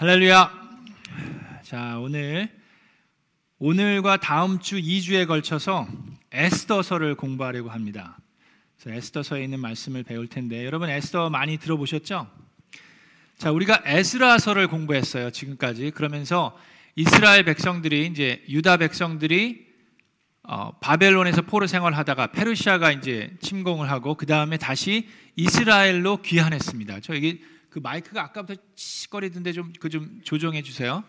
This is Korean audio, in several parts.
할렐루야. 자, 오늘 오늘과 다음 주 2주에 걸쳐서 에스더서를 공부하려고 합니다. 그래서 에스더서에 있는 말씀을 배울 텐데 여러분 에스더 많이 들어보셨죠? 자, 우리가 에스라서를 공부했어요. 지금까지. 그러면서 이스라엘 백성들이 이제 유다 백성들이 어, 바벨론에서 포로 생활하다가 페르시아가 이제 침공을 하고 그 다음에 다시 이스라엘로 귀환했습니다. 저 여기 그 마이크가 아까부터 치거리던데 좀 그 좀 조정해 주세요.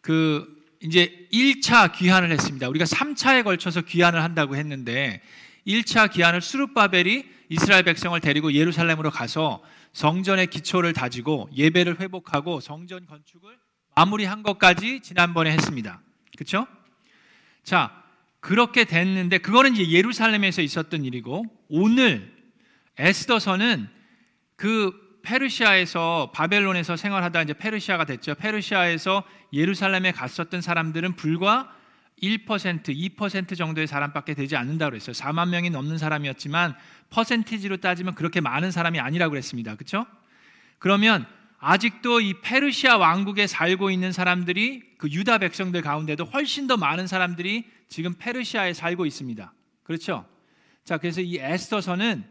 그 이제 1차 귀환을 했습니다. 우리가 3차에 걸쳐서 귀환을 한다고 했는데 1차 귀환을 수르바벨이 이스라엘 백성을 데리고 예루살렘으로 가서 성전의 기초를 다지고 예배를 회복하고 성전 건축을 마무리한 것까지 지난번에 했습니다. 그렇죠? 자, 그렇게 됐는데 그거는 이제 예루살렘에서 있었던 일이고 오늘 에스더서는 그 페르시아에서 바벨론에서 생활하다 이제 페르시아가 됐죠. 페르시아에서 예루살렘에 갔었던 사람들은 불과 1%, 2% 정도의 사람밖에 되지 않는다고 그랬어요. 4만 명이 넘는 사람이었지만 퍼센티지로 따지면 그렇게 많은 사람이 아니라고 그랬습니다. 그렇죠? 그러면 아직도 이 페르시아 왕국에 살고 있는 사람들이 그 유다 백성들 가운데도 훨씬 더 많은 사람들이 지금 페르시아에 살고 있습니다. 그렇죠? 자, 그래서 이 에스더서는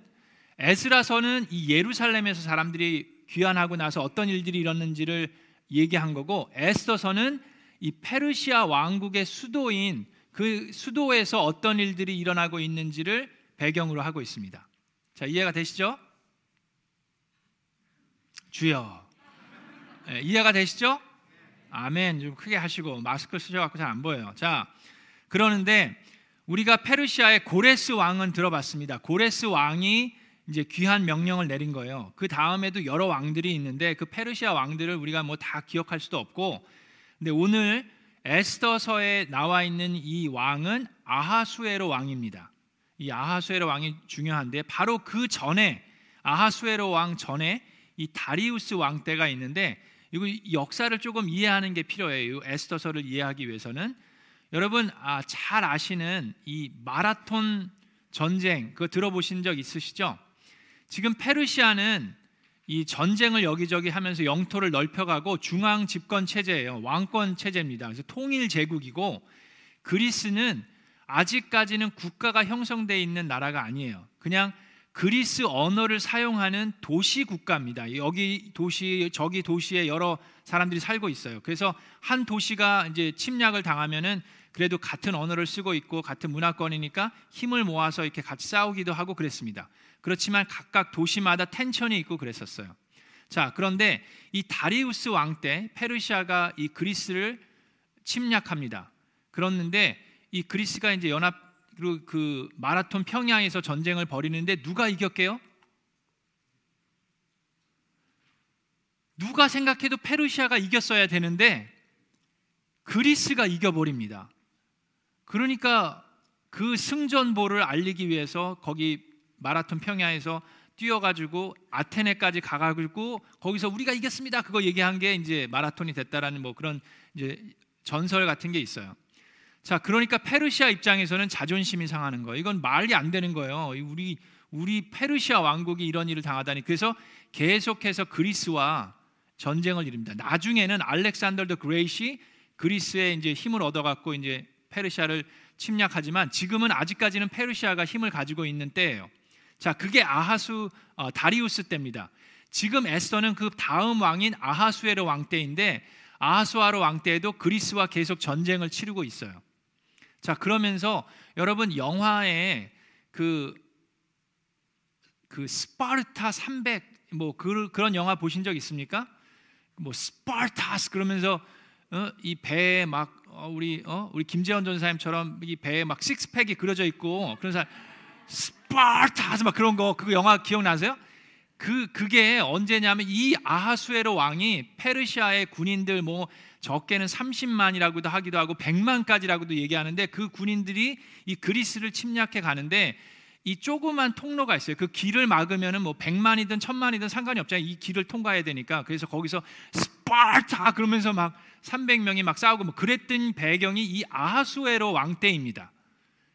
에스라서는 이 예루살렘에서 사람들이 귀환하고 나서 어떤 일들이 일어났는지를 얘기한 거고 에스더서는 이 페르시아 왕국의 수도인 그 수도에서 어떤 일들이 일어나고 있는지를 배경으로 하고 있습니다. 자, 이해가 되시죠? 주여. 네, 이해가 되시죠? 아멘. 좀 크게 하시고 마스크 쓰셔 갖고 잘 안 보여요. 자, 그러는데 우리가 페르시아의 고레스 왕은 들어봤습니다. 고레스 왕이 이제 귀한 명령을 내린 거예요. 그 다음에도 여러 왕들이 있는데 그 페르시아 왕들을 우리가 뭐 다 기억할 수도 없고, 근데 오늘 에스더서에 나와 있는 이 왕은 아하수에로 왕입니다. 이 아하수에로 왕이 중요한데 바로 그 전에 아하수에로 왕 전에 이 다리우스 왕 때가 있는데 이거 역사를 조금 이해하는 게 필요해요. 에스더서를 이해하기 위해서는 여러분 아, 잘 아시는 이 마라톤 전쟁 그거 들어보신 적 있으시죠? 지금 페르시아는 이 전쟁을 여기저기 하면서 영토를 넓혀가고 중앙 집권 체제예요. 왕권 체제입니다. 그래서 통일 제국이고 그리스는 아직까지는 국가가 형성되어 있는 나라가 아니에요. 그냥 그리스 언어를 사용하는 도시 국가입니다. 여기 도시 저기 도시에 여러 사람들이 살고 있어요. 그래서 한 도시가 이제 침략을 당하면은 그래도 같은 언어를 쓰고 있고 같은 문화권이니까 힘을 모아서 이렇게 같이 싸우기도 하고 그랬습니다. 그렇지만 각각 도시마다 텐션이 있고 그랬었어요. 자, 그런데 이 다리우스 왕 때 페르시아가 이 그리스를 침략합니다. 그렇는데 이 그리스가 이제 연합 그 마라톤 평양에서 전쟁을 벌이는데 누가 이겼게요? 누가 생각해도 페르시아가 이겼어야 되는데 그리스가 이겨버립니다. 그러니까 그 승전보를 알리기 위해서 거기 마라톤 평야에서 뛰어가지고 아테네까지 가가지고 거기서 우리가 이겼습니다. 그거 얘기한 게 이제 마라톤이 됐다라는 뭐 그런 이제 전설 같은 게 있어요. 자, 그러니까 페르시아 입장에서는 자존심이 상하는 거예요. 이건 말이 안 되는 거예요. 우리 우리 페르시아 왕국이 이런 일을 당하다니. 그래서 계속해서 그리스와 전쟁을 벌입니다. 나중에는 알렉산더 더 그레이시 그리스의 이제 힘을 얻어갖고 이제 페르시아를 침략하지만 지금은 아직까지는 페르시아가 힘을 가지고 있는 때예요. 자, 그게 아하수 어, 다리우스 때입니다. 지금 에스더는 그 다음 왕인 아하수에로 왕 때인데 아하수아로 왕 때에도 그리스와 계속 전쟁을 치르고 있어요. 자, 그러면서 여러분 영화에 그, 그 스파르타 300 뭐 그, 그런 영화 보신 적 있습니까? 뭐 Spartans 그러면서 어, 이 배에 막 어, 우리 어, 우리 김재원 전도사님처럼 이 배에 막 식스팩이 그려져 있고 그런 사람 Spartans 막 그런 거 그거 영화 기억나세요? 그 그게 언제냐면 이 아하수에로 왕이 페르시아의 군인들 뭐 적게는 30만이라고도 하기도 하고 100만까지라고도 얘기하는데 그 군인들이 이 그리스를 침략해 가는데 이 조그만 통로가 있어요. 그 길을 막으면은 뭐 100만이든 1000만이든 상관이 없잖아요. 이 길을 통과해야 되니까. 그래서 거기서 스 파르타 그러면서 막 300명이 막 싸우고 뭐 그랬던 배경이 이 아하수에로 왕 때입니다.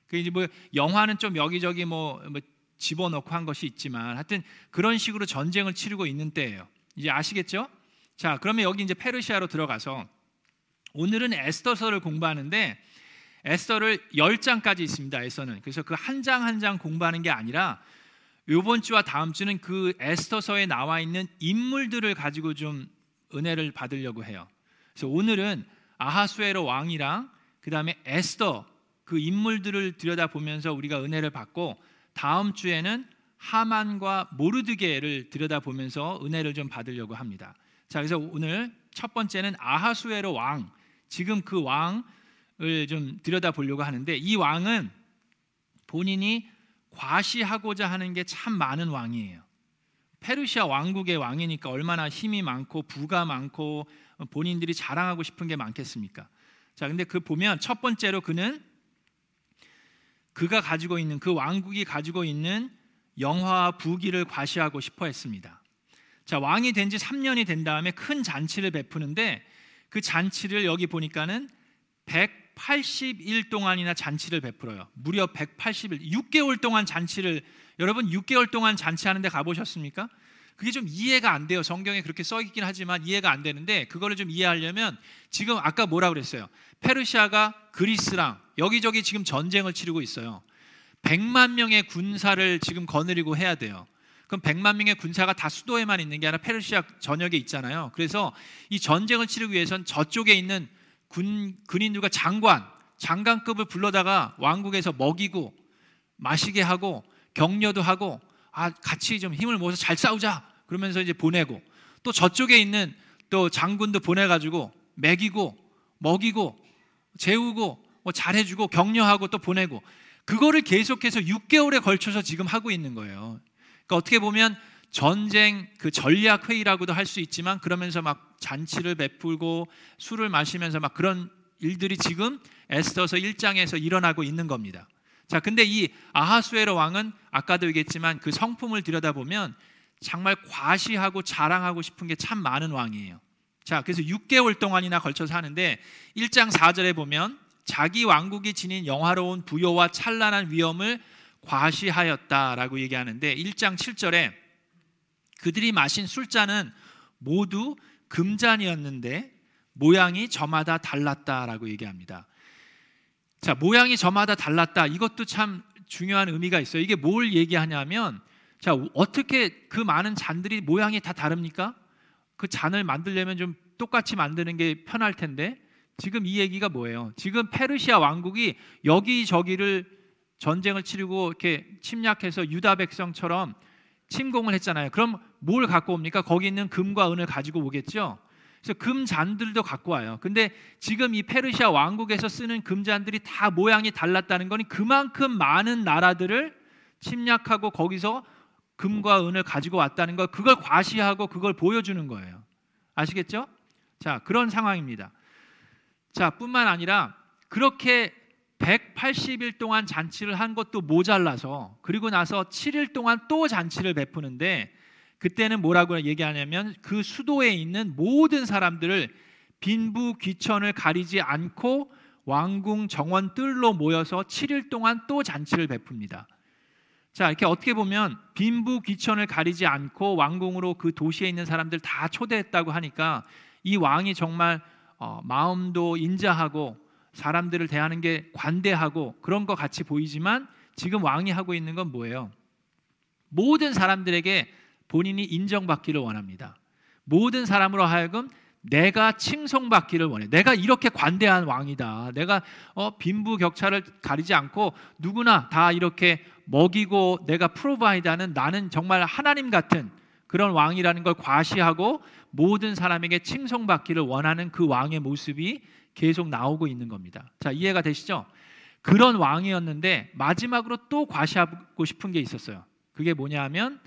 그 이제 뭐 영화는 좀 여기저기 뭐, 뭐 집어넣고 한 것이 있지만 하여튼 그런 식으로 전쟁을 치르고 있는 때예요. 이제 아시겠죠? 자, 그러면 여기 이제 페르시아로 들어가서 오늘은 에스더서를 공부하는데 에스더를 10장까지 있습니다. 에서는. 그래서 그 한 장 한 장 공부하는 게 아니라 이번 주와 다음 주는 그 에스더서에 나와 있는 인물들을 가지고 좀 은혜를 받으려고 해요. 그래서 오늘은 아하수에로 왕이랑 그 다음에 에스더 그 인물들을 들여다보면서 우리가 은혜를 받고 다음 주에는 하만과 모르드게를 들여다보면서 은혜를 좀 받으려고 합니다. 자, 그래서 오늘 첫 번째는 아하수에로 왕. 지금 그 왕을 좀 들여다보려고 하는데 이 왕은 본인이 과시하고자 하는 게 참 많은 왕이에요. 페르시아 왕국의 왕이니까 얼마나 힘이 많고 부가 많고 본인들이 자랑하고 싶은 게 많겠습니까? 자, 근데 그 보면 첫 번째로 그는 그가 가지고 있는 그 왕국이 가지고 있는 영화와 부귀를 과시하고 싶어 했습니다. 자, 왕이 된 지 3년이 된 다음에 큰 잔치를 베푸는데 그 잔치를 여기 보니까는 180일 동안이나 잔치를 베풀어요. 무려 180일, 6개월 동안 잔치를 여러분 6개월 동안 잔치하는데 가보셨습니까? 그게 좀 이해가 안 돼요. 성경에 그렇게 써 있긴 하지만 이해가 안 되는데 그거를 좀 이해하려면 지금 아까 뭐라 그랬어요? 페르시아가 그리스랑 여기저기 지금 전쟁을 치르고 있어요. 100만 명의 군사를 지금 거느리고 해야 돼요. 그럼 100만 명의 군사가 다 수도에만 있는 게 아니라 페르시아 전역에 있잖아요. 그래서 이 전쟁을 치르기 위해선 저쪽에 있는 군 군인들과 장관, 장관급을 불러다가 왕국에서 먹이고 마시게 하고 격려도 하고 아 같이 좀 힘을 모아서 잘 싸우자 그러면서 이제 보내고 또 저쪽에 있는 또 장군도 보내가지고 먹이고 먹이고 재우고 뭐 잘해주고 격려하고 또 보내고 그거를 계속해서 6개월에 걸쳐서 지금 하고 있는 거예요. 그러니까 어떻게 보면 전쟁 그 전략 회의라고도 할 수 있지만 그러면서 막 잔치를 베풀고 술을 마시면서 막 그런 일들이 지금 에스더서 1장에서 일어나고 있는 겁니다. 자, 근데 이 아하수에로 왕은 아까도 얘기했지만 그 성품을 들여다보면 정말 과시하고 자랑하고 싶은 게 참 많은 왕이에요. 자, 그래서 6개월 동안이나 걸쳐서 하는데 1장 4절에 보면 자기 왕국이 지닌 영화로운 부여와 찬란한 위엄을 과시하였다라고 얘기하는데 1장 7절에 그들이 마신 술잔은 모두 금잔이었는데 모양이 저마다 달랐다라고 얘기합니다. 자, 모양이 저마다 달랐다. 이것도 참 중요한 의미가 있어요. 이게 뭘 얘기하냐면 자, 어떻게 그 많은 잔들이 모양이 다 다릅니까? 그 잔을 만들려면 좀 똑같이 만드는 게 편할 텐데 지금 이 얘기가 뭐예요? 지금 페르시아 왕국이 여기저기를 전쟁을 치르고 이렇게 침략해서 유다 백성처럼 침공을 했잖아요. 그럼 뭘 갖고 옵니까? 거기 있는 금과 은을 가지고 오겠죠. 그래서 금 잔들도 갖고 와요. 근데 지금 이 페르시아 왕국에서 쓰는 금 잔들이 다 모양이 달랐다는 거니 그만큼 많은 나라들을 침략하고 거기서 금과 은을 가지고 왔다는 걸 그걸 과시하고 그걸 보여주는 거예요. 아시겠죠? 자, 그런 상황입니다. 자, 뿐만 아니라 그렇게 180일 동안 잔치를 한 것도 모자라서 그리고 나서 7일 동안 또 잔치를 베푸는데 그때는 뭐라고 얘기하냐면 그 수도에 있는 모든 사람들을 빈부 귀천을 가리지 않고 왕궁 정원 뜰로 모여서 7일 동안 또 잔치를 베풉니다. 자, 이렇게 어떻게 보면 빈부 귀천을 가리지 않고 왕궁으로 그 도시에 있는 사람들 다 초대했다고 하니까 이 왕이 정말 어, 마음도 인자하고 사람들을 대하는 게 관대하고 그런 것 같이 보이지만 지금 왕이 하고 있는 건 뭐예요? 모든 사람들에게 본인이 인정받기를 원합니다. 모든 사람으로 하여금 내가 칭송받기를 원해. 내가 이렇게 관대한 왕이다. 내가 어, 빈부격차를 가리지 않고 누구나 다 이렇게 먹이고 내가 프로바이드하는 나는 정말 하나님 같은 그런 왕이라는 걸 과시하고 모든 사람에게 칭송받기를 원하는 그 왕의 모습이 계속 나오고 있는 겁니다. 자, 이해가 되시죠? 그런 왕이었는데 마지막으로 또 과시하고 싶은 게 있었어요. 그게 뭐냐 하면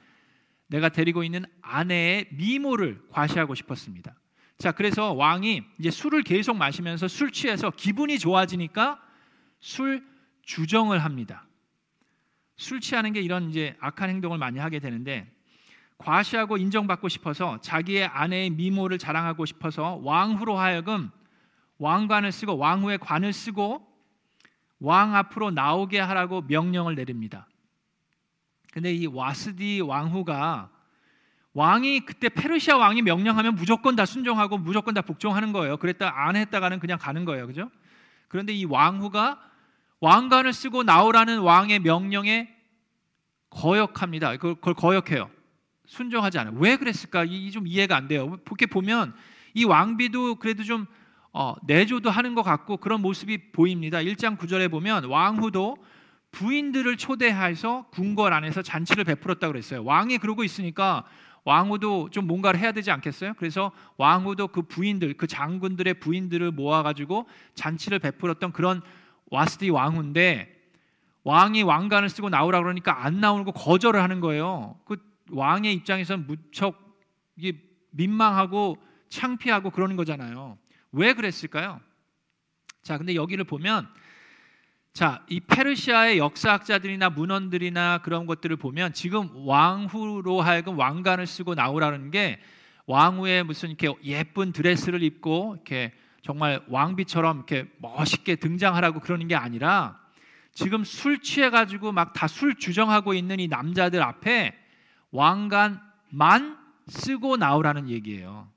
내가 데리고 있는 아내의 미모를 과시하고 싶었습니다. 자, 그래서 왕이 이제 술을 계속 마시면서 술 취해서 기분이 좋아지니까 술 주정을 합니다. 술 취하는 게 이런 이제 악한 행동을 많이 하게 되는데 과시하고 인정받고 싶어서 자기의 아내의 미모를 자랑하고 싶어서 왕후로 하여금 왕관을 쓰고 왕후의 관을 쓰고 왕 앞으로 나오게 하라고 명령을 내립니다. 근데 이 와스디 왕후가 왕이 그때 페르시아 왕이 명령하면 무조건 다 순종하고 무조건 다 복종하는 거예요. 그랬다 안 했다가는 그냥 가는 거예요. 그죠? 그런데 이 왕후가 왕관을 쓰고 나오라는 왕의 명령에 거역합니다. 그걸 거역해요. 순종하지 않아요. 왜 그랬을까? 이 좀 이해가 안 돼요. 이렇게 보면 이 왕비도 그래도 좀 어, 내조도 하는 것 같고 그런 모습이 보입니다. 1장 9절에 보면 왕후도 부인들을 초대해서 궁궐 안에서 잔치를 베풀었다고 그랬어요. 왕이 그러고 있으니까 왕후도 좀 뭔가를 해야 되지 않겠어요? 그래서 왕후도 그 부인들, 그 장군들의 부인들을 모아가지고 잔치를 베풀었던 그런 와스디 왕후인데 왕이 왕관을 쓰고 나오라 그러니까 안 나오고 거절을 하는 거예요. 그 왕의 입장에서는 무척 민망하고 창피하고 그러는 거잖아요. 왜 그랬을까요? 자, 근데 여기를 보면 자, 이 페르시아의 역사학자들이나 문헌들이나 그런 것들을 보면 지금 왕후로 하여금 왕관을 쓰고 나오라는 게 왕후의 무슨 이렇게 예쁜 드레스를 입고 이렇게 정말 왕비처럼 이렇게 멋있게 등장하라고 그러는 게 아니라 지금 술 취해 가지고 막 다 술 주정하고 있는 이 남자들 앞에 왕관만 쓰고 나오라는 얘기예요.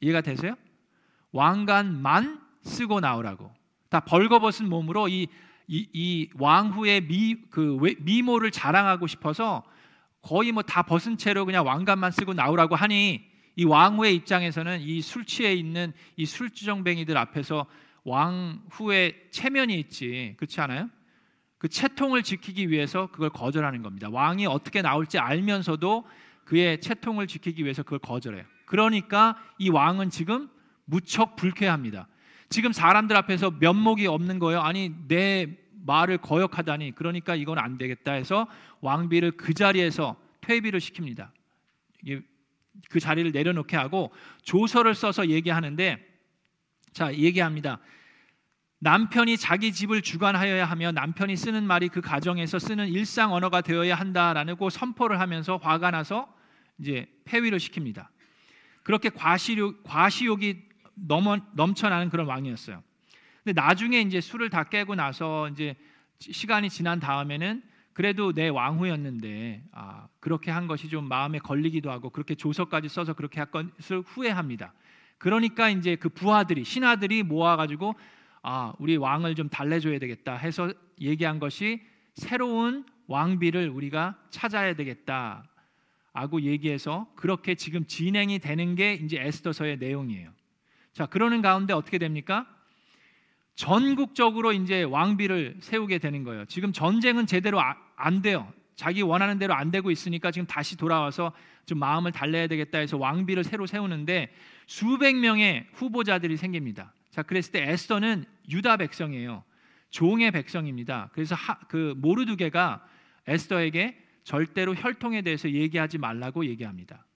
이해가 되세요? 왕관만 쓰고 나오라고. 다 벌거벗은 몸으로 이, 이, 이 왕후의 미, 그 미모를 자랑하고 싶어서 거의 뭐 다 벗은 채로 그냥 왕관만 쓰고 나오라고 하니 이 왕후의 입장에서는 이 술 취해 있는 이 술주정뱅이들 앞에서 왕후의 체면이 있지 그렇지 않아요? 그 채통을 지키기 위해서 그걸 거절하는 겁니다. 왕이 어떻게 나올지 알면서도 그의 채통을 지키기 위해서 그걸 거절해요. 그러니까 이 왕은 지금 무척 불쾌합니다. 지금 사람들 앞에서 면목이 없는 거예요. 아니 내 말을 거역하다니 그러니까 이건 안 되겠다 해서 왕비를 그 자리에서 퇴비를 시킵니다. 그 자리를 내려놓게 하고 조서를 써서 얘기하는데 자 얘기합니다. 남편이 자기 집을 주관하여야 하며 남편이 쓰는 말이 그 가정에서 쓰는 일상 언어가 되어야 한다라고 선포를 하면서 화가 나서 이제 폐위를 시킵니다. 그렇게 과시욕, 과시욕이 넘어, 넘쳐나는 그런 왕이었어요. 근데 나중에 이제 술을 다 깨고 나서 이제 시간이 지난 다음에는 그래도 내 왕후였는데 아, 그렇게 한 것이 좀 마음에 걸리기도 하고 그렇게 조서까지 써서 그렇게 할 것을 후회합니다. 그러니까 이제 그 부하들이 신하들이 모아가지고 아, 우리 왕을 좀 달래줘야 되겠다 해서 얘기한 것이 새로운 왕비를 우리가 찾아야 되겠다. 라고 얘기해서 그렇게 지금 진행이 되는 게 이제 에스더서의 내용이에요. 자, 그러는 가운데 어떻게 됩니까? 전국적으로 이제 왕비를 세우게 되는 거예요. 지금 전쟁은 제대로 아, 안 돼요. 자기 원하는 대로 안 되고 있으니까 지금 다시 돌아와서 좀 마음을 달래야 되겠다 해서 왕비를 새로 세우는데 수백 명의 후보자들이 생깁니다. 자, 그랬을 때 에스더는 유다 백성이에요. 종의 백성입니다. 그래서 하, 그 모르드게가 에스더에게 절대로 혈통에 대해서 얘기하지 말라고 얘기합니다.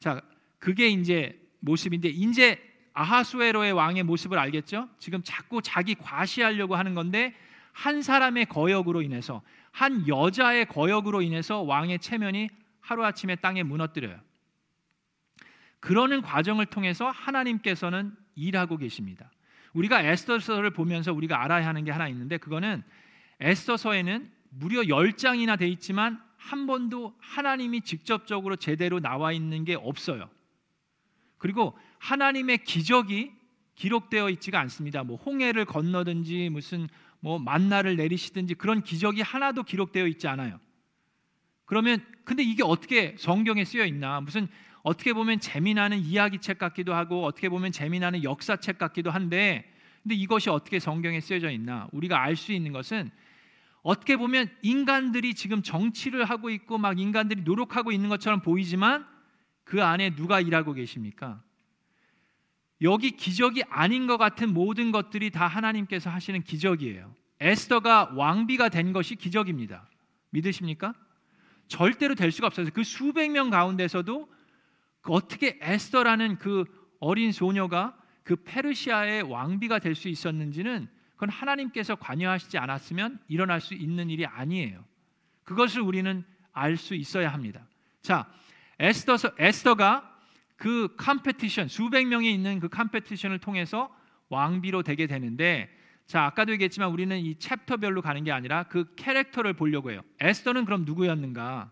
자, 그게 이제 모습인데 이제 아하수에로의 왕의 모습을 알겠죠? 지금 자꾸 자기 과시하려고 하는 건데 한 사람의 거역으로 인해서 한 여자의 거역으로 인해서 왕의 체면이 하루아침에 땅에 무너뜨려요. 그러는 과정을 통해서 하나님께서는 일하고 계십니다. 우리가 에스더서를 보면서 우리가 알아야 하는 게 하나 있는데 그거는 에스더서에는 무려 10장이나 돼 있지만 한 번도 하나님이 직접적으로 제대로 나와 있는 게 없어요. 그리고 하나님의 기적이 기록되어 있지가 않습니다. 뭐 홍해를 건너든지 무슨 뭐 만나를 내리시든지 그런 기적이 하나도 기록되어 있지 않아요. 그러면 근데 이게 어떻게 성경에 쓰여 있나? 무슨 어떻게 보면 재미나는 이야기책 같기도 하고 어떻게 보면 재미나는 역사책 같기도 한데 근데 이것이 어떻게 성경에 쓰여져 있나? 우리가 알 수 있는 것은 어떻게 보면 인간들이 지금 정치를 하고 있고 막 인간들이 노력하고 있는 것처럼 보이지만 그 안에 누가 일하고 계십니까? 여기 기적이 아닌 것 같은 모든 것들이 다 하나님께서 하시는 기적이에요. 에스더가 왕비가 된 것이 기적입니다. 믿으십니까? 절대로 될 수가 없어요. 그 수백 명 가운데서도 그 어떻게 에스더라는 그 어린 소녀가 그 페르시아의 왕비가 될 수 있었는지는 그건 하나님께서 관여하시지 않았으면 일어날 수 있는 일이 아니에요. 그것을 우리는 알 수 있어야 합니다. 자, 에스더 에스더가 그 competition 수백 명이 있는 그 competition을 통해서 왕비로 되게 되는데 자, 아까도 얘기했지만 우리는 이 챕터별로 가는 게 아니라 그 캐릭터를 보려고 해요. 에스더는 그럼 누구였는가?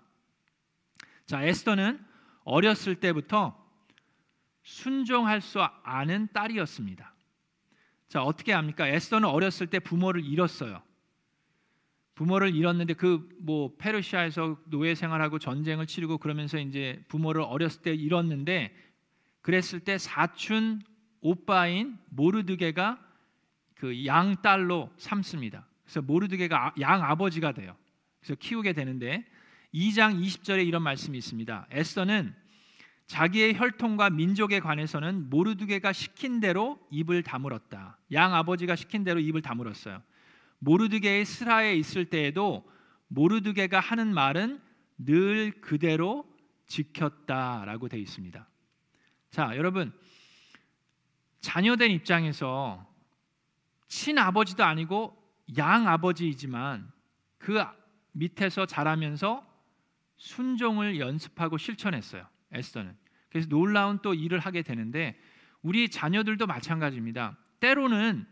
자, 에스더는 어렸을 때부터 순종할 수 아는 딸이었습니다. 자, 어떻게 합니까? 에스더는 어렸을 때 부모를 잃었어요. 부모를 잃었는데 그 뭐 페르시아에서 노예 생활하고 전쟁을 치르고 그러면서 이제 부모를 어렸을 때 잃었는데 그랬을 때 사춘 오빠인 모르드게가 그 양 딸로 삼습니다. 그래서 모르드게가 아, 양 아버지가 돼요. 그래서 키우게 되는데 2장 20절에 이런 말씀이 있습니다. 에스더는 자기의 혈통과 민족에 관해서는 모르드게가 시킨 대로 입을 다물었다. 양 아버지가 시킨 대로 입을 다물었어요. 모르드게의 스라에 있을 때에도 모르드게가 하는 말은 늘 그대로 지켰다라고 되어 있습니다. 자, 여러분 자녀된 입장에서 친아버지도 아니고 양아버지이지만 그 밑에서 자라면서 순종을 연습하고 실천했어요. 에스더는. 그래서 놀라운 또 일을 하게 되는데 우리 자녀들도 마찬가지입니다. 때로는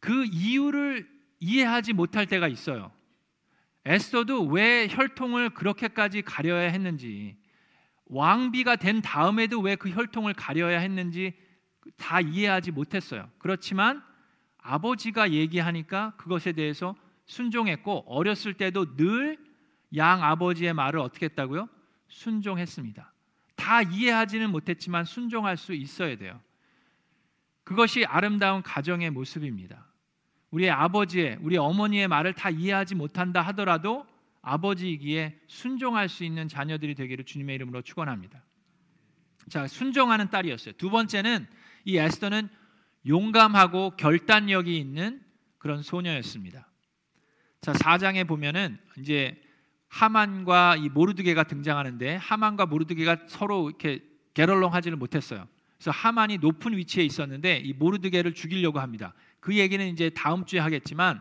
그 이유를 이해하지 못할 때가 있어요. 에스더도 왜 혈통을 그렇게까지 가려야 했는지 왕비가 된 다음에도 왜 그 혈통을 가려야 했는지 다 이해하지 못했어요. 그렇지만 아버지가 얘기하니까 그것에 대해서 순종했고 어렸을 때도 늘 양 아버지의 말을 어떻게 했다고요? 순종했습니다. 다 이해하지는 못했지만 순종할 수 있어야 돼요. 그것이 아름다운 가정의 모습입니다. 우리 아버지의, 우리 어머니의 말을 다 이해하지 못한다 하더라도 아버지이기에 순종할 수 있는 자녀들이 되기를 주님의 이름으로 축원합니다. 자, 순종하는 딸이었어요. 두 번째는 이 에스더는 용감하고 결단력이 있는 그런 소녀였습니다. 자, 4장에 보면은 이제 하만과 이 모르드게가 등장하는데 하만과 모르드게가 서로 이렇게 게럴렁하지를 못했어요. 그래서 하만이 높은 위치에 있었는데 이 모르드게를 죽이려고 합니다. 그 얘기는 이제 다음 주에 하겠지만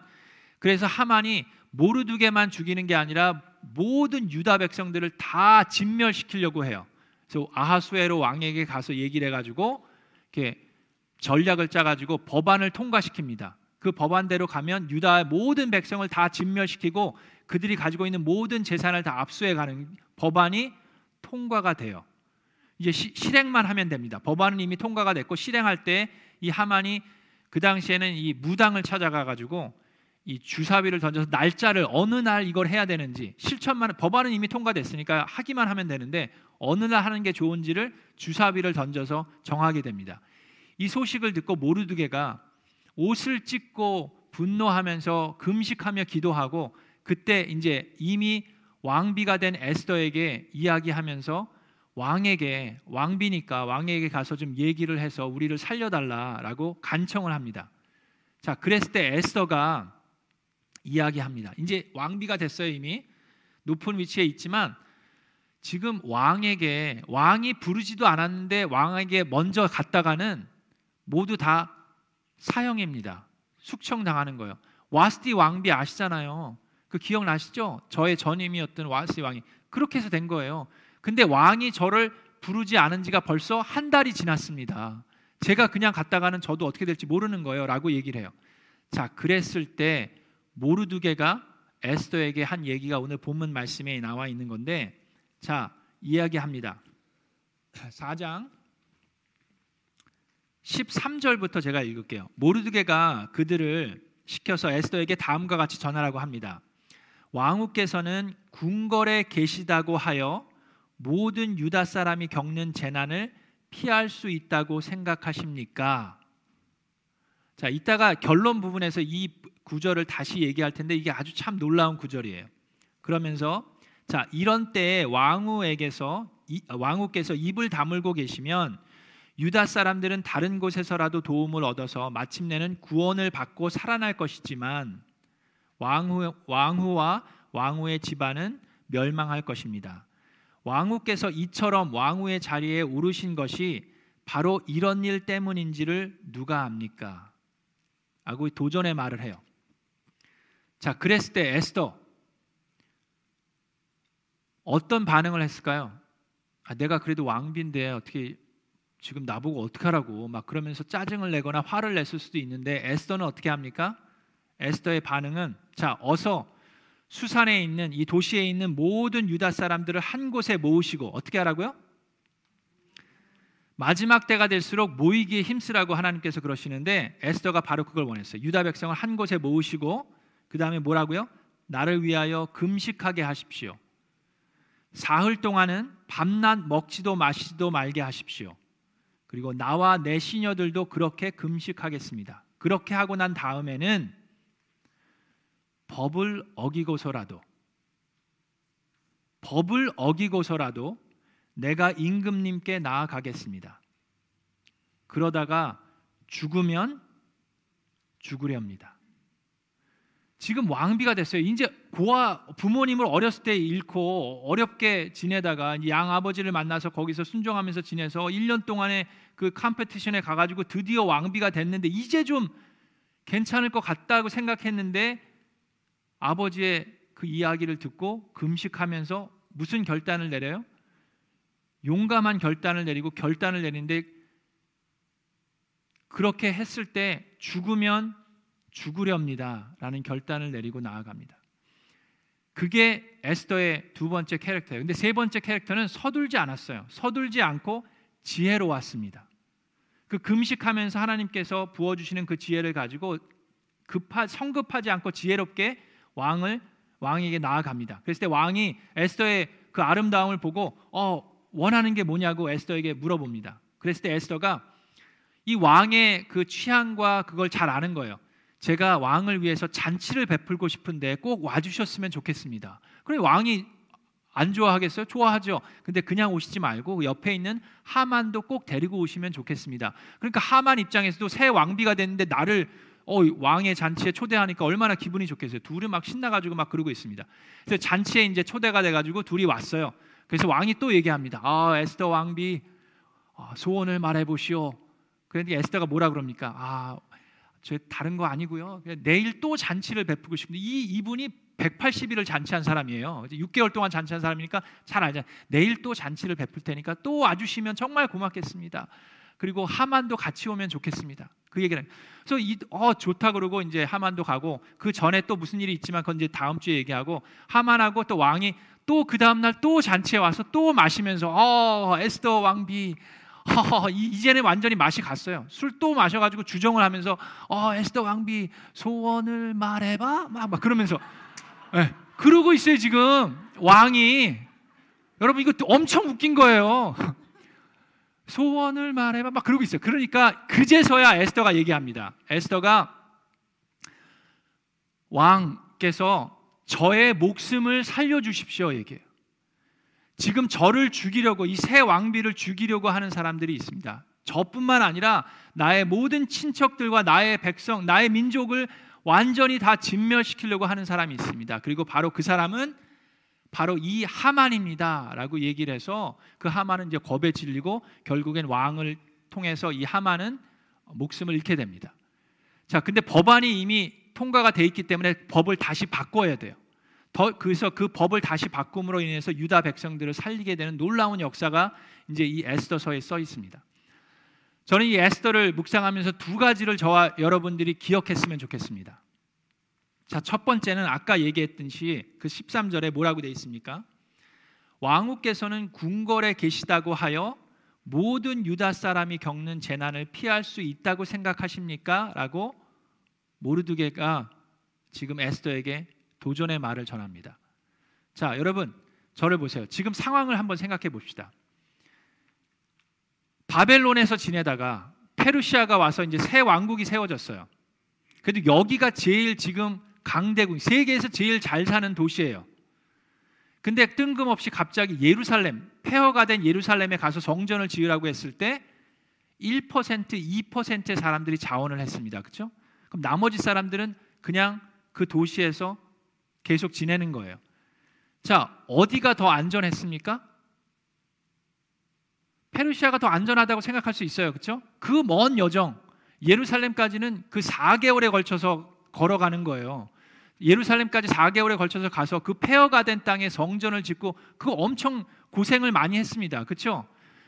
그래서 하만이 모르드게만 죽이는 게 아니라 모든 유다 백성들을 다 진멸시키려고 해요. 그래서 아하수에로 왕에게 가서 얘기를 해가지고 이렇게 전략을 짜가지고 법안을 통과시킵니다. 그 법안대로 가면 유다의 모든 백성을 다 진멸시키고 그들이 가지고 있는 모든 재산을 다 압수해 가는 법안이 통과가 돼요. 이제 시, 실행만 하면 됩니다. 법안은 이미 통과가 됐고 실행할 때 이 하만이 그 당시에는 이 무당을 찾아가 가지고 이 주사위를 던져서 날짜를 어느 날 이걸 해야 되는지 실천만 법안은 이미 통과됐으니까 하기만 하면 되는데 어느 날 하는 게 좋은지를 주사위를 던져서 정하게 됩니다. 이 소식을 듣고 모르드게가 옷을 찢고 분노하면서 금식하며 기도하고 그때 이제 이미 왕비가 된 에스더에게 이야기하면서 왕에게 왕비니까 왕에게 가서 좀 얘기를 해서 우리를 살려달라라고 간청을 합니다. 자, 그랬을 때 에스더가 이야기합니다. 이제 왕비가 됐어요 이미 높은 위치에 있지만 지금 왕에게 왕이 부르지도 않았는데 왕에게 먼저 갔다가는 모두 다 사형입니다. 숙청당하는 거예요. 와스티 왕비 아시잖아요. 그 기억나시죠? 저의 전임이었던 와스티 왕이 그렇게 해서 된 거예요. 근데 왕이 저를 부르지 않은 지가 벌써 한 달이 지났습니다. 제가 그냥 갔다가는 저도 어떻게 될지 모르는 거예요. 라고 얘기를 해요. 자, 그랬을 때 모르두게가 에스더에게 한 얘기가 오늘 본문 말씀에 나와 있는 건데 자, 이야기합니다. 4장 13절부터 제가 읽을게요. 모르드게가 그들을 시켜서 에스더에게 다음과 같이 전하라고 합니다. 왕후께서는 궁궐에 계시다고 하여 모든 유다 사람이 겪는 재난을 피할 수 있다고 생각하십니까? 자, 이따가 결론 부분에서 이 구절을 다시 얘기할 텐데 이게 아주 참 놀라운 구절이에요. 그러면서 자, 이런 때에 왕후에게서 왕후께서 입을 다물고 계시면 유다 사람들은 다른 곳에서라도 도움을 얻어서 마침내는 구원을 받고 살아날 것이지만 왕후, 왕후와 왕후의 집안은 멸망할 것입니다. 왕후께서 이처럼 왕후의 자리에 오르신 것이 바로 이런 일 때문인지를 누가 압니까? 하고 도전의 말을 해요. 자, 그랬을 때 에스더 어떤 반응을 했을까요? 아, 내가 그래도 왕비인데 어떻게 지금 나보고 어떡하라고 막 그러면서 짜증을 내거나 화를 냈을 수도 있는데 에스더는 어떻게 합니까? 에스더의 반응은 자 어서 수산에 있는 이 도시에 있는 모든 유다 사람들을 한 곳에 모으시고 어떻게 하라고요? 마지막 때가 될수록 모이기에 힘쓰라고 하나님께서 그러시는데 에스더가 바로 그걸 원했어요. 유다 백성을 한 곳에 모으시고 그 다음에 뭐라고요? 나를 위하여 금식하게 하십시오. 사흘 동안은 밤낮 먹지도 마시지도 말게 하십시오. 그리고 나와 내 시녀들도 그렇게 금식하겠습니다. 그렇게 하고 난 다음에는 법을 어기고서라도 법을 어기고서라도 내가 임금님께 나아가겠습니다. 그러다가 죽으면 죽으렵니다. 지금 왕비가 됐어요. 이제 고아 부모님을 어렸을 때 잃고 어렵게 지내다가 양 아버지를 만나서 거기서 순종하면서 지내서 1년 동안의 그 competition에 가가지고 드디어 왕비가 됐는데 이제 좀 괜찮을 것 같다고 생각했는데 아버지의 그 이야기를 듣고 금식하면서 무슨 결단을 내려요? 용감한 결단을 내리고 결단을 내리는데 그렇게 했을 때 죽으면 죽으렵니다라는 결단을 내리고 나아갑니다. 그게 에스더의 두 번째 캐릭터예요. 근데 세 번째 캐릭터는 서둘지 않았어요. 서둘지 않고 지혜로웠습니다. 그 금식하면서 하나님께서 부어 주시는 그 지혜를 가지고 급하 성급하지 않고 지혜롭게 왕을 왕에게 나아갑니다. 그랬을 때 왕이 에스더의 그 아름다움을 보고 어 원하는 게 뭐냐고 에스더에게 물어봅니다. 그랬을 때 에스더가 이 왕의 그 취향과 그걸 잘 아는 거예요. 제가 왕을 위해서 잔치를 베풀고 싶은데 꼭 와주셨으면 좋겠습니다. 그래 왕이 안 좋아하겠어요? 좋아하죠. 근데 그냥 오시지 말고 그 옆에 있는 하만도 꼭 데리고 오시면 좋겠습니다. 그러니까 하만 입장에서도 새 왕비가 됐는데 나를 어, 왕의 잔치에 초대하니까 얼마나 기분이 좋겠어요. 둘이 막 신나가지고 막 그러고 있습니다. 그래서 잔치에 이제 초대가 돼가지고 둘이 왔어요. 그래서 왕이 또 얘기합니다. 아 에스더 왕비 아, 소원을 말해보시오. 그런데 에스더가 뭐라 그럽니까? 아, 저 다른 거 아니고요. 내일 또 잔치를 베푸고 싶은데 이 이분이 180일을 잔치한 사람이에요. 6개월 동안 잔치한 사람이니까 잘 알잖아요. 내일 또 잔치를 베풀 테니까 또 와주시면 정말 고맙겠습니다. 그리고 하만도 같이 오면 좋겠습니다. 그 얘기를. 그래서 이, 어 좋다 그러고 이제 하만도 가고 그 전에 또 무슨 일이 있지만 그건 이제 다음 주에 얘기하고 하만하고 또 왕이 또 그 다음 날 또 잔치에 와서 또 마시면서 어 에스더 왕비 허허, 이제는 완전히 맛이 갔어요. 술 또 마셔가지고 주정을 하면서 어 에스더 왕비 소원을 말해봐 막, 막 그러면서 네, 그러고 있어요 지금 왕이 여러분 이거 엄청 웃긴 거예요. 소원을 말해봐 막 그러고 있어요. 그러니까 그제서야 에스더가 얘기합니다. 에스더가 왕께서 저의 목숨을 살려주십시오 얘기해요. 지금 저를 죽이려고 이 새 왕비를 죽이려고 하는 사람들이 있습니다. 저뿐만 아니라 나의 모든 친척들과 나의 백성, 나의 민족을 완전히 다 진멸시키려고 하는 사람이 있습니다. 그리고 바로 그 사람은 바로 이 하만입니다라고 얘기를 해서 그 하만은 이제 겁에 질리고 결국엔 왕을 통해서 이 하만은 목숨을 잃게 됩니다. 자, 근데 법안이 이미 통과가 돼 있기 때문에 법을 다시 바꿔야 돼요. 더 그래서 그 법을 다시 바꿈으로 인해서 유다 백성들을 살리게 되는 놀라운 역사가 이제 이 에스더서에 써 있습니다. 저는 이 에스더를 묵상하면서 두 가지를 저와 여러분들이 기억했으면 좋겠습니다. 자, 첫 번째는 아까 얘기했듯이 그 13절에 뭐라고 되어 있습니까? 왕후께서는 궁궐에 계시다고 하여 모든 유다 사람이 겪는 재난을 피할 수 있다고 생각하십니까? 라고 모르드게가 지금 에스더에게 도전의 말을 전합니다. 자, 여러분, 저를 보세요. 지금 상황을 한번 생각해 봅시다. 바벨론에서 지내다가 페르시아가 와서 이제 새 왕국이 세워졌어요. 그래도 여기가 제일 지금 강대국, 세계에서 제일 잘 사는 도시예요. 근데 뜬금없이 갑자기 예루살렘, 폐허가 된 예루살렘에 가서 성전을 지으라고 했을 때 1%, 2%의 사람들이 자원을 했습니다. 그렇죠? 그럼 나머지 사람들은 그냥 그 도시에서 계속 지내는 거예요. 자, 어디가 더 안전했습니까? 페르시아가 더 안전하다고 생각할 수 있어요. 그렇죠? 그 먼 여정 예루살렘까지는 그 4개월에 걸쳐서 걸어가는 거예요. 예루살렘까지 4개월에 걸쳐서 가서 그 폐허가 된 땅에 성전을 짓고 그 엄청 고생을 많이 했습니다. 그렇죠?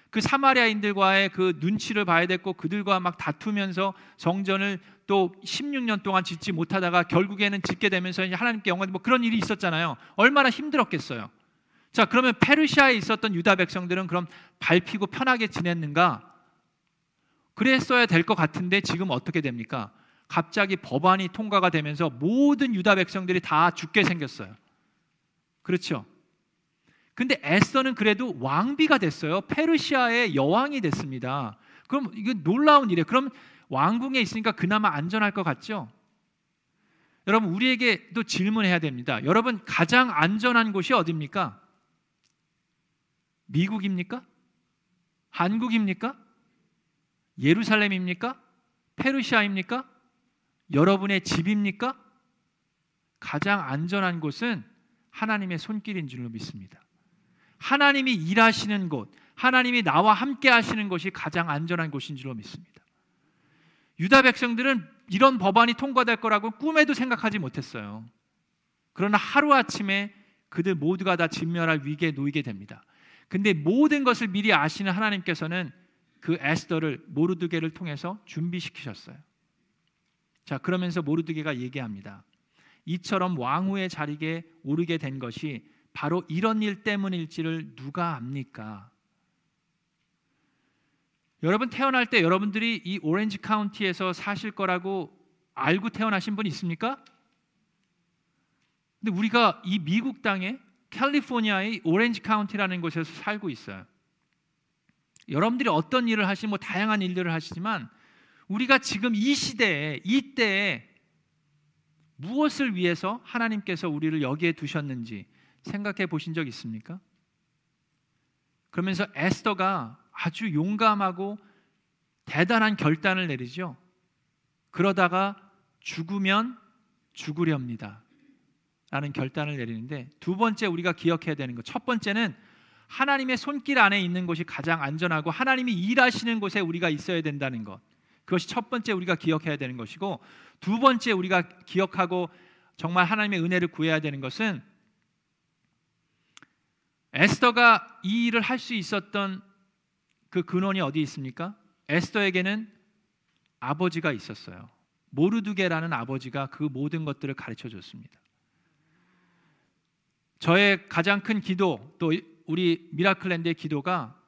그 사마리아인들과의 그 눈치를 봐야 됐고 그들과 막 다투면서 성전을 또 16년 동안 짓지 못하다가 결국에는 짓게 되면서 하나님께 영광 뭐 그런 일이 있었잖아요. 얼마나 힘들었겠어요. 자, 그러면 페르시아에 있었던 유다 백성들은 그럼 밟히고 편하게 지냈는가? 그랬어야 될 것 같은데 지금 어떻게 됩니까? 갑자기 법안이 통과가 되면서 모든 유다 백성들이 다 죽게 생겼어요. 그렇죠? 근데 에스더는 그래도 왕비가 됐어요. 페르시아의 여왕이 됐습니다. 그럼 이건 놀라운 일이에요. 그럼 왕궁에 있으니까 그나마 안전할 것 같죠? 여러분 우리에게 또 질문해야 됩니다. 여러분 가장 안전한 곳이 어디입니까? 미국입니까? 한국입니까? 예루살렘입니까? 페르시아입니까? 여러분의 집입니까? 가장 안전한 곳은 하나님의 손길인 줄로 믿습니다. 하나님이 일하시는 곳, 하나님이 나와 함께 하시는 것이 가장 안전한 곳인 줄로 믿습니다. 유다 백성들은 이런 법안이 통과될 거라고 꿈에도 생각하지 못했어요. 그러나 하루아침에 그들 모두가 다 진멸할 위기에 놓이게 됩니다. 근데 모든 것을 미리 아시는 하나님께서는 그 에스더를 모르드게를 통해서 준비시키셨어요. 자, 그러면서 모르드게가 얘기합니다. 이처럼 왕후의 자리에 오르게 된 것이 바로 이런 일 때문일지를 누가 압니까? 여러분 태어날 때 여러분들이 이 오렌지 카운티에서 사실 거라고 알고 태어나신 분 있습니까? 근데 우리가 이 미국 땅에 캘리포니아의 오렌지 카운티라는 곳에서 살고 있어요. 여러분들이 어떤 일을 하시면 뭐 다양한 일들을 하시지만 우리가 지금 이 시대에 이때에 무엇을 위해서 하나님께서 우리를 여기에 두셨는지 생각해 보신 적 있습니까? 그러면서 에스더가 아주 용감하고 대단한 결단을 내리죠. 그러다가 죽으면 죽으렵니다. 라는 결단을 내리는데 두 번째 우리가 기억해야 되는 것. 첫 번째는 하나님의 손길 안에 있는 곳이 가장 안전하고 하나님이 일하시는 곳에 우리가 있어야 된다는 것. 그것이 첫 번째 우리가 기억해야 되는 것이고 두 번째 우리가 기억하고 정말 하나님의 은혜를 구해야 되는 것은 에스더가 이 일을 할 수 있었던 그 근원이 어디 있습니까? 에스더에게는 아버지가 있었어요. 모르두게라는 아버지가 그 모든 것들을 가르쳐 줬습니다. 저의 가장 큰 기도 또 우리 미라클랜드의 기도가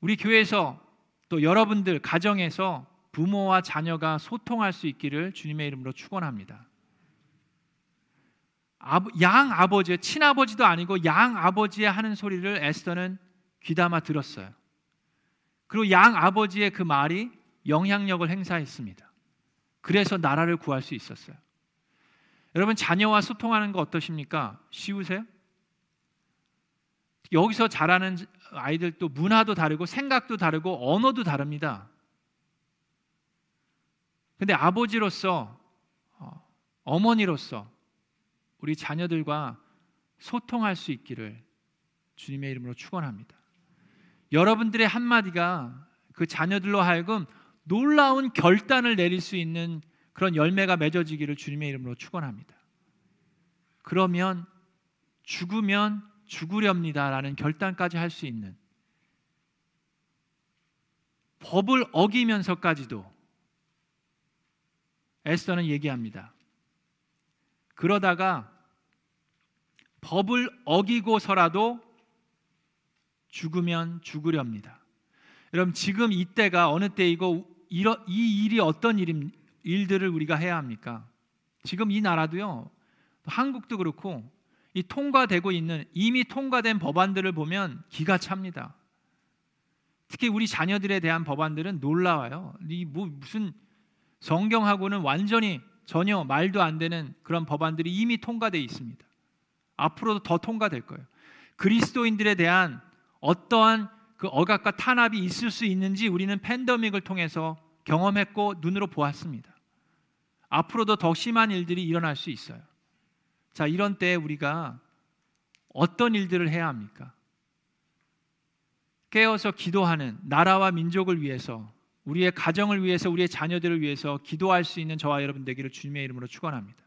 우리 교회에서 또 여러분들 가정에서 부모와 자녀가 소통할 수 있기를 주님의 이름으로 축원합니다. 양 아버지, 친아버지도 아니고 양 아버지의 하는 소리를 에스더는 귀담아 들었어요. 그리고 양 아버지의 그 말이 영향력을 행사했습니다. 그래서 나라를 구할 수 있었어요. 여러분 자녀와 소통하는 거 어떠십니까? 쉬우세요? 여기서 자라는 아이들도 문화도 다르고 생각도 다르고 언어도 다릅니다. 근데 아버지로서 어, 어머니로서 우리 자녀들과 소통할 수 있기를 주님의 이름으로 축원합니다. 여러분들의 한마디가 그 자녀들로 하여금 놀라운 결단을 내릴 수 있는 그런 열매가 맺어지기를 주님의 이름으로 축원합니다. 그러면 죽으면 죽으렵니다라는 결단까지 할 수 있는 법을 어기면서까지도 에스더는 얘기합니다. 그러다가 법을 어기고서라도 죽으면 죽으렵니다. 여러분 지금 이때가 어느 때이고 이 일이 어떤 일 일들을 우리가 해야 합니까? 지금 이 나라도요. 한국도 그렇고 이 통과되고 있는 이미 통과된 법안들을 보면 기가 찹니다. 특히 우리 자녀들에 대한 법안들은 놀라워요. 이 뭐 무슨 성경하고는 완전히 전혀 말도 안 되는 그런 법안들이 이미 통과되어 있습니다. 앞으로도 더 통과될 거예요. 그리스도인들에 대한 어떠한 그 억압과 탄압이 있을 수 있는지 우리는 팬데믹을 통해서 경험했고 눈으로 보았습니다. 앞으로도 더 심한 일들이 일어날 수 있어요. 자, 이런 때 우리가 어떤 일들을 해야 합니까? 깨어서 기도하는 나라와 민족을 위해서 우리의 가정을 위해서 우리의 자녀들을 위해서 기도할 수 있는 저와 여러분 되기를 주님의 이름으로 축원합니다.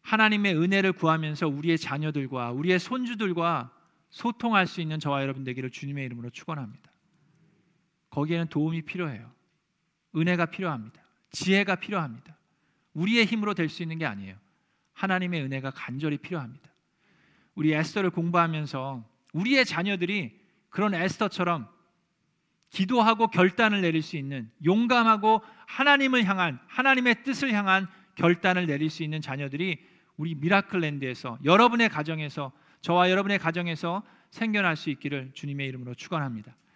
하나님의 은혜를 구하면서 우리의 자녀들과 우리의 손주들과 소통할 수 있는 저와 여러분 되기를 주님의 이름으로 축원합니다. 거기에는 도움이 필요해요. 은혜가 필요합니다. 지혜가 필요합니다. 우리의 힘으로 될 수 있는 게 아니에요. 하나님의 은혜가 간절히 필요합니다. 우리 에스더를 공부하면서 우리의 자녀들이 그런 에스더처럼 기도하고 결단을 내릴 수 있는 용감하고 하나님을 향한 하나님의 뜻을 향한 결단을 내릴 수 있는 자녀들이 우리 미라클랜드에서 여러분의 가정에서 저와 여러분의 가정에서 생겨날 수 있기를 주님의 이름으로 축원합니다.